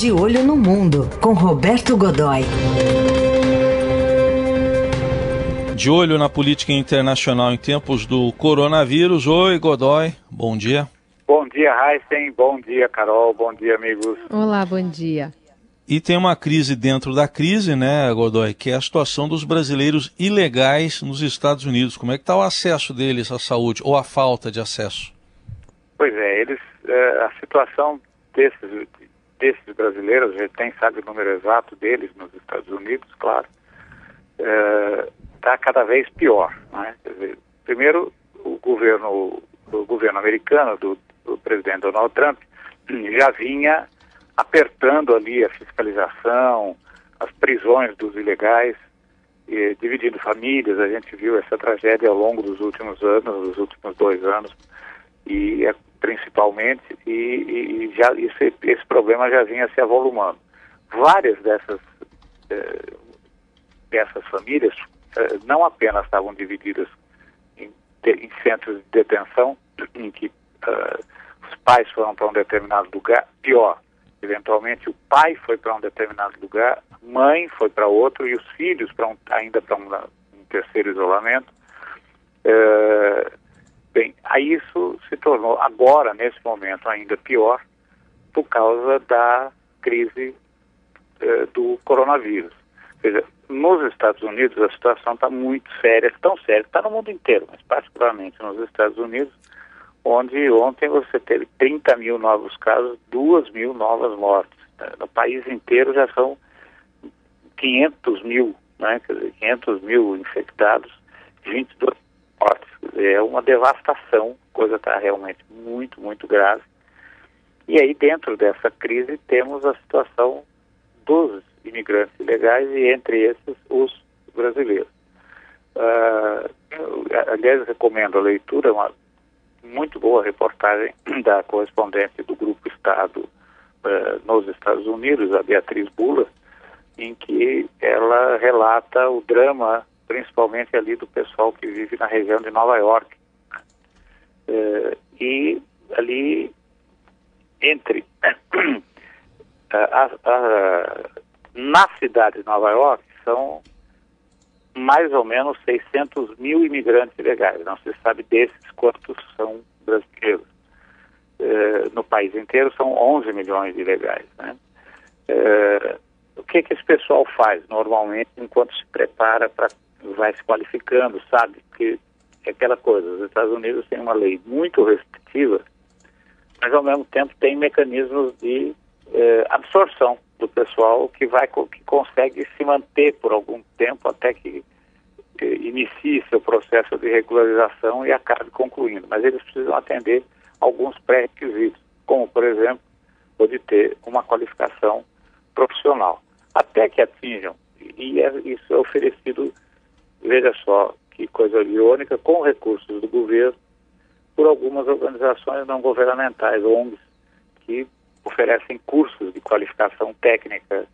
De Olho no Mundo, com Roberto Godoy. De olho na política internacional em tempos do coronavírus. Oi, Godoy, bom dia. Bom dia, Heisen. Bom dia, Carol. Bom dia, amigos. Olá, bom dia. E tem uma crise dentro da crise, né, Godoy, que é a situação dos brasileiros ilegais nos Estados Unidos. Como é que está o acesso deles à saúde, ou a falta de acesso? Pois é, eles, é, a situação desses, desses brasileiros, a gente tem sabe o número exato deles nos Estados Unidos, claro, está é, cada vez pior. Né? Dizer, primeiro, o governo, o governo americano do, do presidente Donald Trump já vinha apertando ali a fiscalização, as prisões dos ilegais, e, dividindo famílias. A gente viu essa tragédia ao longo dos últimos anos, dos últimos dois anos, e é, principalmente, e, e já esse, esse problema já vinha se avolumando. Várias dessas, eh, dessas famílias eh, não apenas estavam divididas em, em, centros de detenção, em que uh, os pais foram para um determinado lugar, pior, Eventualmente o pai foi para um determinado lugar, a mãe foi para outro e os filhos para um, ainda para um, um, terceiro isolamento. É, bem, aí isso se tornou agora, nesse momento, ainda pior por causa da crise é, do coronavírus. Ou seja, nos Estados Unidos a situação está muito séria, tão séria, está no mundo inteiro, mas particularmente nos Estados Unidos, onde ontem você teve 30 mil novos casos, 2 mil novas mortes. No país inteiro já são 500 mil, né? Quer dizer, 500 mil infectados, 22 é uma devastação, a coisa está realmente muito, muito grave. E aí, dentro dessa crise, temos a situação dos imigrantes ilegais e, entre esses, os brasileiros. Uh, aliás, recomendo a leitura, uma muito boa reportagem da correspondente do Grupo Estado uh, nos Estados Unidos, a Beatriz Bula, em que ela relata o drama, principalmente ali do pessoal que vive na região de Nova York. Uh, e ali, entre a, a, na cidade de Nova York, são mais ou menos 600 mil imigrantes ilegais. Não se sabe desses quantos são brasileiros. É, no país inteiro são 11 milhões de ilegais. Né? É, o que, que esse pessoal faz normalmente enquanto se prepara para vai se qualificando, sabe? Que é aquela coisa, os Estados Unidos têm uma lei muito restritiva, mas ao mesmo tempo tem mecanismos de é, absorção do pessoal que vai que consegue se manter por algum tempo até que inicie seu processo de regularização e acabe concluindo. Mas eles precisam atender alguns pré-requisitos, como, por exemplo, o de ter uma qualificação profissional. Até que atinjam, e é, isso é oferecido, veja só que coisa irônica, com recursos do governo, por algumas organizações não governamentais, ONGs, que oferecem cursos de qualificação técnica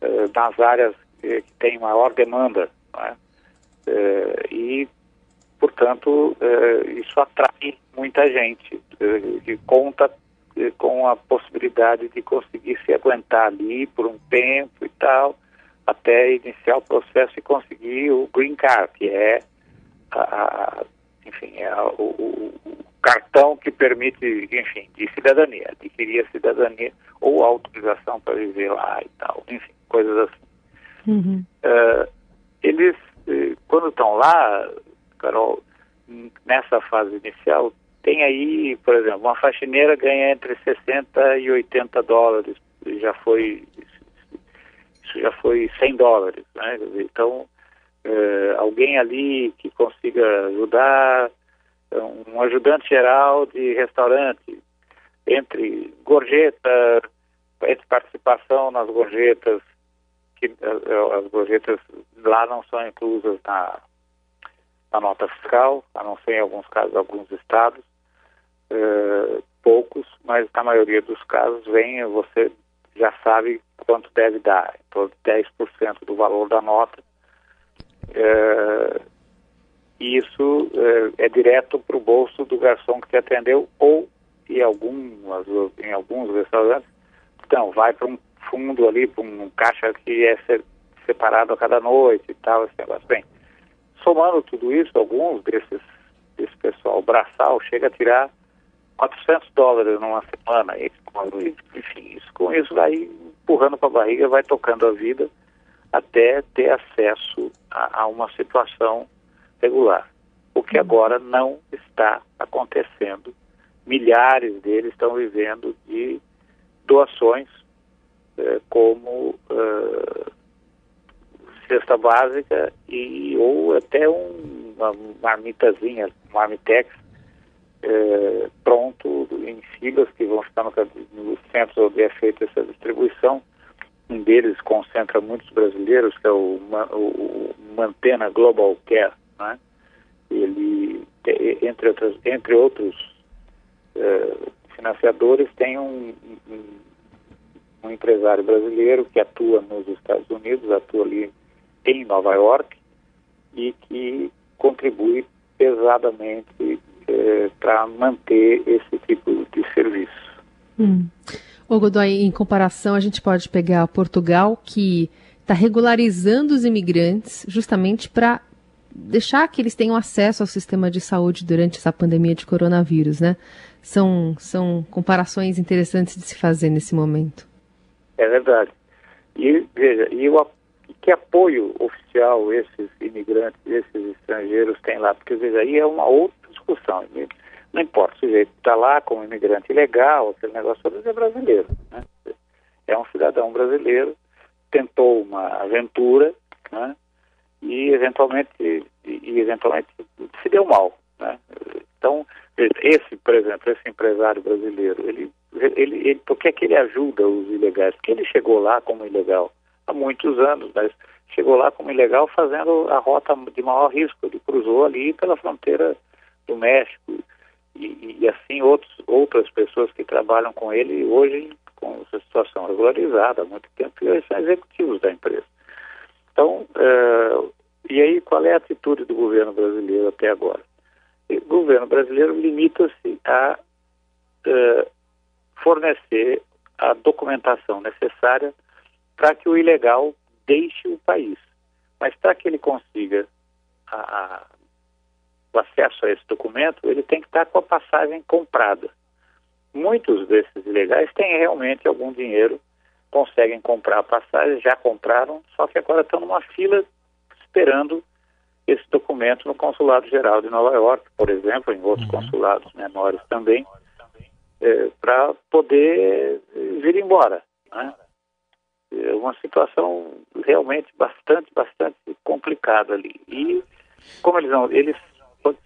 eh, nas áreas eh, que têm maior demanda. É? Eh, e, portanto, eh, isso atrai muita gente eh, que conta com a possibilidade de conseguir se aguentar ali por um tempo e tal, até iniciar o processo e conseguir o green card, que é a, a enfim, é a, o, o, cartão que permite, enfim, de cidadania, adquirir a cidadania ou autorização para viver lá e tal, enfim, coisas assim. Uhum. Uh, eles quando estão lá, Carol, nessa fase inicial, tem aí, por exemplo, uma faxineira ganha entre 60 e 80 dólares, já foi, já foi 100 dólares, né? Então, é, alguém ali que consiga ajudar, um ajudante geral de restaurante, entre gorjeta, entre participação nas gorjetas, que as gorjetas lá não são inclusas na, na nota fiscal, a não ser em alguns casos, alguns estados, uh, poucos, mas na maioria dos casos vem, você já sabe quanto deve dar, em de 10% do valor da nota. E isso uh, é direto para o bolso do garçom que te atendeu ou em algumas, em alguns restaurantes, então vai para um fundo ali para um caixa que é separado a cada noite e tal, esse negócio. Bem, somando tudo isso, alguns desses, desse pessoal braçal chega a tirar 400 dólares numa semana. Enfim, isso, com isso vai empurrando para a barriga, vai tocando a vida até ter acesso a, a uma situação regular. O que agora não está acontecendo. Milhares deles estão vivendo de doações, eh, como eh, cesta básica e ou até um, uma marmitazinha, um marmitex é, pronto em filas que vão estar no, no centro onde é feita essa distribuição. Um deles concentra muitos brasileiros, que é o, o, o Mantena Global Care. Né? Ele, entre, outras, entre outros é, financiadores, tem um, um, um empresário brasileiro que atua nos Estados Unidos, atua ali em Nova York e que contribui pesadamente é, para manter esse tipo de serviço. Hum. Ô Godoy, em comparação, a gente pode pegar Portugal, que está regularizando os imigrantes justamente para deixar que eles tenham acesso ao sistema de saúde durante essa pandemia de coronavírus, né? São, são comparações interessantes de se fazer nesse momento. É verdade. E veja, e o, que apoio oficial esses imigrantes, esses estrangeiros têm lá? Porque veja, aí é uma outra discussão. Não importa, o sujeito está lá como imigrante ilegal, aquele negócio todo é brasileiro. Né? É um cidadão brasileiro, tentou uma aventura, né? E eventualmente, e, e eventualmente se deu mal. Né? Então, esse, por exemplo, esse empresário brasileiro, ele, ele, ele, por que, é que ele ajuda os ilegais? Porque ele chegou lá como ilegal há muitos anos, mas chegou lá como ilegal fazendo a rota de maior risco. Ele cruzou ali pela fronteira do México e, e assim outros, outras pessoas que trabalham com ele hoje com essa situação regularizada há muito tempo e eles são executivos da empresa. Então, uh, e aí qual é a atitude do governo brasileiro até agora? O governo brasileiro limita-se a uh, fornecer a documentação necessária para que o ilegal deixe o país. Mas para que ele consiga a, o acesso a esse documento, ele tem que estar com a passagem comprada. Muitos desses ilegais têm realmente algum dinheiro, conseguem comprar a passagem, já compraram, só que agora estão numa fila esperando esse documento no Consulado Geral de Nova York, por exemplo, em outros uhum. consulados menores também, é, para poder vir embora. Né? É uma situação realmente bastante, bastante complicada ali. E como eles não, eles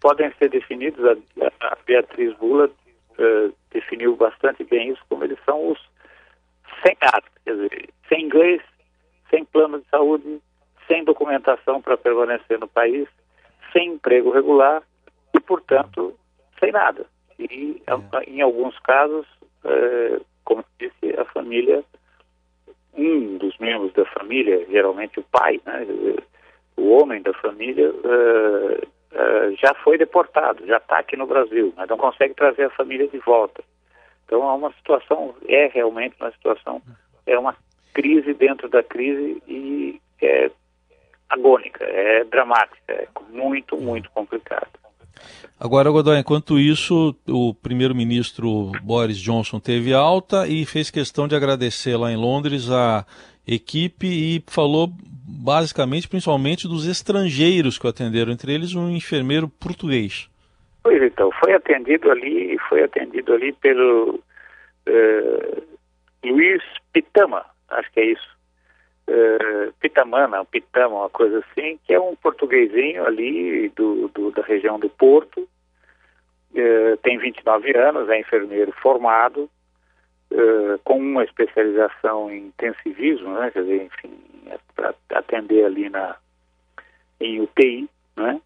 podem ser definidos, a, a Beatriz Bula uh, definiu bastante bem isso, como eles são os sem nada, quer dizer, sem inglês, sem plano de saúde, sem documentação para permanecer no país, sem emprego regular e, portanto, sem nada. E, é. em alguns casos, uh, como disse, a família, um dos membros da família, geralmente o pai, né, o homem da família, uh, uh, já foi deportado, já está aqui no Brasil, mas não consegue trazer a família de volta. Então é uma situação, é realmente uma situação, é uma crise dentro da crise e é agônica, é dramática, é muito, muito complicado. Agora, Godoy, enquanto isso, o primeiro-ministro Boris Johnson teve alta e fez questão de agradecer lá em Londres a equipe e falou basicamente, principalmente dos estrangeiros que atenderam, entre eles um enfermeiro português. Pois então, foi atendido ali, foi atendido ali pelo uh, Luiz Pitama, acho que é isso. Uh, Pitamana, Pitama, uma coisa assim, que é um portuguesinho ali do, do da região do Porto, uh, tem 29 anos, é enfermeiro formado, uh, com uma especialização em intensivismo, né, quer dizer, enfim, é para atender ali na, em UTI, né,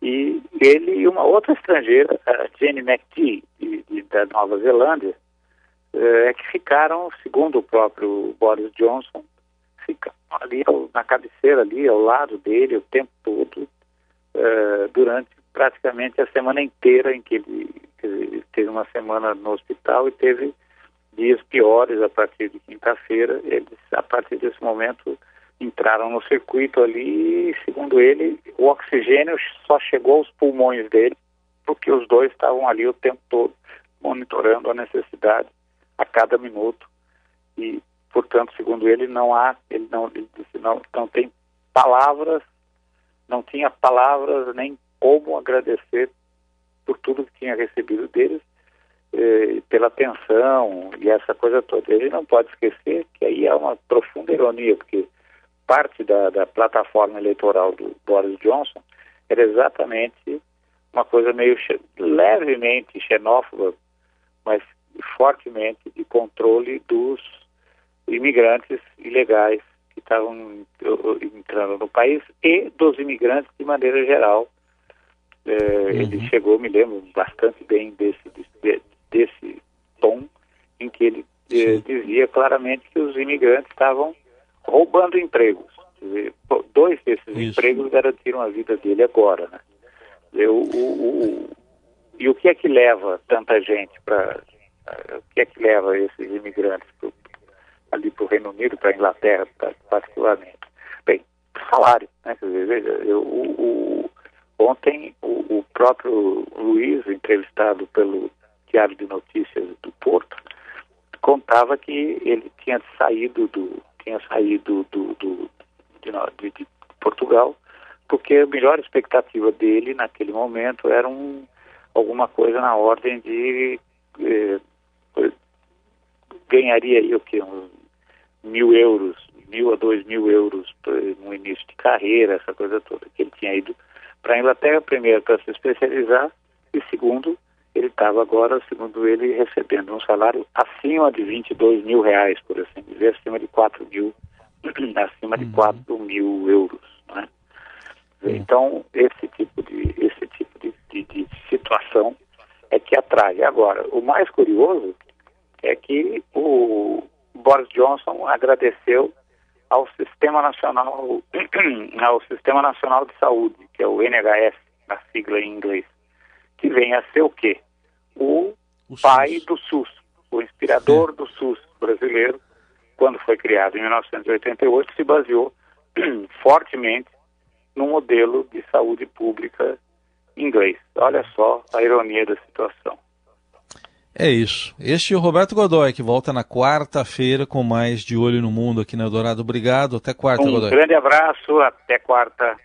e ele e uma outra estrangeira, a Jenny McTee, de, de, da Nova Zelândia, uh, é que ficaram, segundo o próprio Boris Johnson, ficaram ali ao, na cabeceira, ali ao lado dele o tempo todo, uh, durante praticamente a semana inteira em que ele, ele teve uma semana no hospital e teve dias piores a partir de quinta-feira. Eles, a partir desse momento, entraram no circuito ali e, segundo ele, o oxigênio só chegou aos pulmões dele porque os dois estavam ali o tempo todo monitorando a necessidade a cada minuto e, portanto, segundo ele, não há, ele não, ele disse, não, não tem palavras, não tinha palavras nem como agradecer por tudo que tinha recebido deles, pela atenção e essa coisa toda. Ele não pode esquecer que aí há uma profunda ironia, porque parte da, da plataforma eleitoral do Boris Johnson era exatamente uma coisa meio levemente xenófoba, mas fortemente de controle dos imigrantes ilegais que estavam entrando no país e dos imigrantes de maneira geral. É, uhum. Ele chegou, me lembro bastante bem desse, desse, desse tom em que ele é, dizia claramente que os imigrantes estavam roubando empregos. Dizer, dois desses Isso. empregos garantiram a vida dele agora, né? o, o, o, e o que é que leva tanta gente para. O que é que leva esses imigrantes pro, ali para o Reino Unido, para a Inglaterra, particularmente? Bem, salário. Né? Dizer, veja, eu, o, ontem o, próprio Luiz, entrevistado pelo Diário de Notícias do Porto, contava que ele tinha saído do tinha saído do, do de, de, Portugal porque a melhor expectativa dele naquele momento era um, alguma coisa na ordem de eh, ganharia aí o que uns mil euros, mil a dois mil euros no início de carreira, essa coisa toda que ele tinha ido para a Inglaterra primeiro para se especializar e segundo ele estava agora, segundo ele, recebendo um salário acima de 22 mil reais, por assim dizer, acima de 4 mil, acima de 4 uhum. mil euros. Né? Então, esse tipo, de, esse tipo de, de, de situação é que atrai. Agora, o mais curioso é que o Boris Johnson agradeceu ao Sistema Nacional ao Sistema Nacional de Saúde, que é o NHS, a sigla em inglês, vem a ser o quê? O, o pai SUS. do SUS, o inspirador do SUS brasileiro, quando foi criado em 1988, se baseou fortemente no modelo de saúde pública inglês. Olha só a ironia da situação. É isso. Este é o Roberto Godoy, que volta na quarta-feira com mais De Olho no Mundo aqui na Eldorado. Obrigado. Até quarta, um Godoy. Um grande abraço. Até quarta.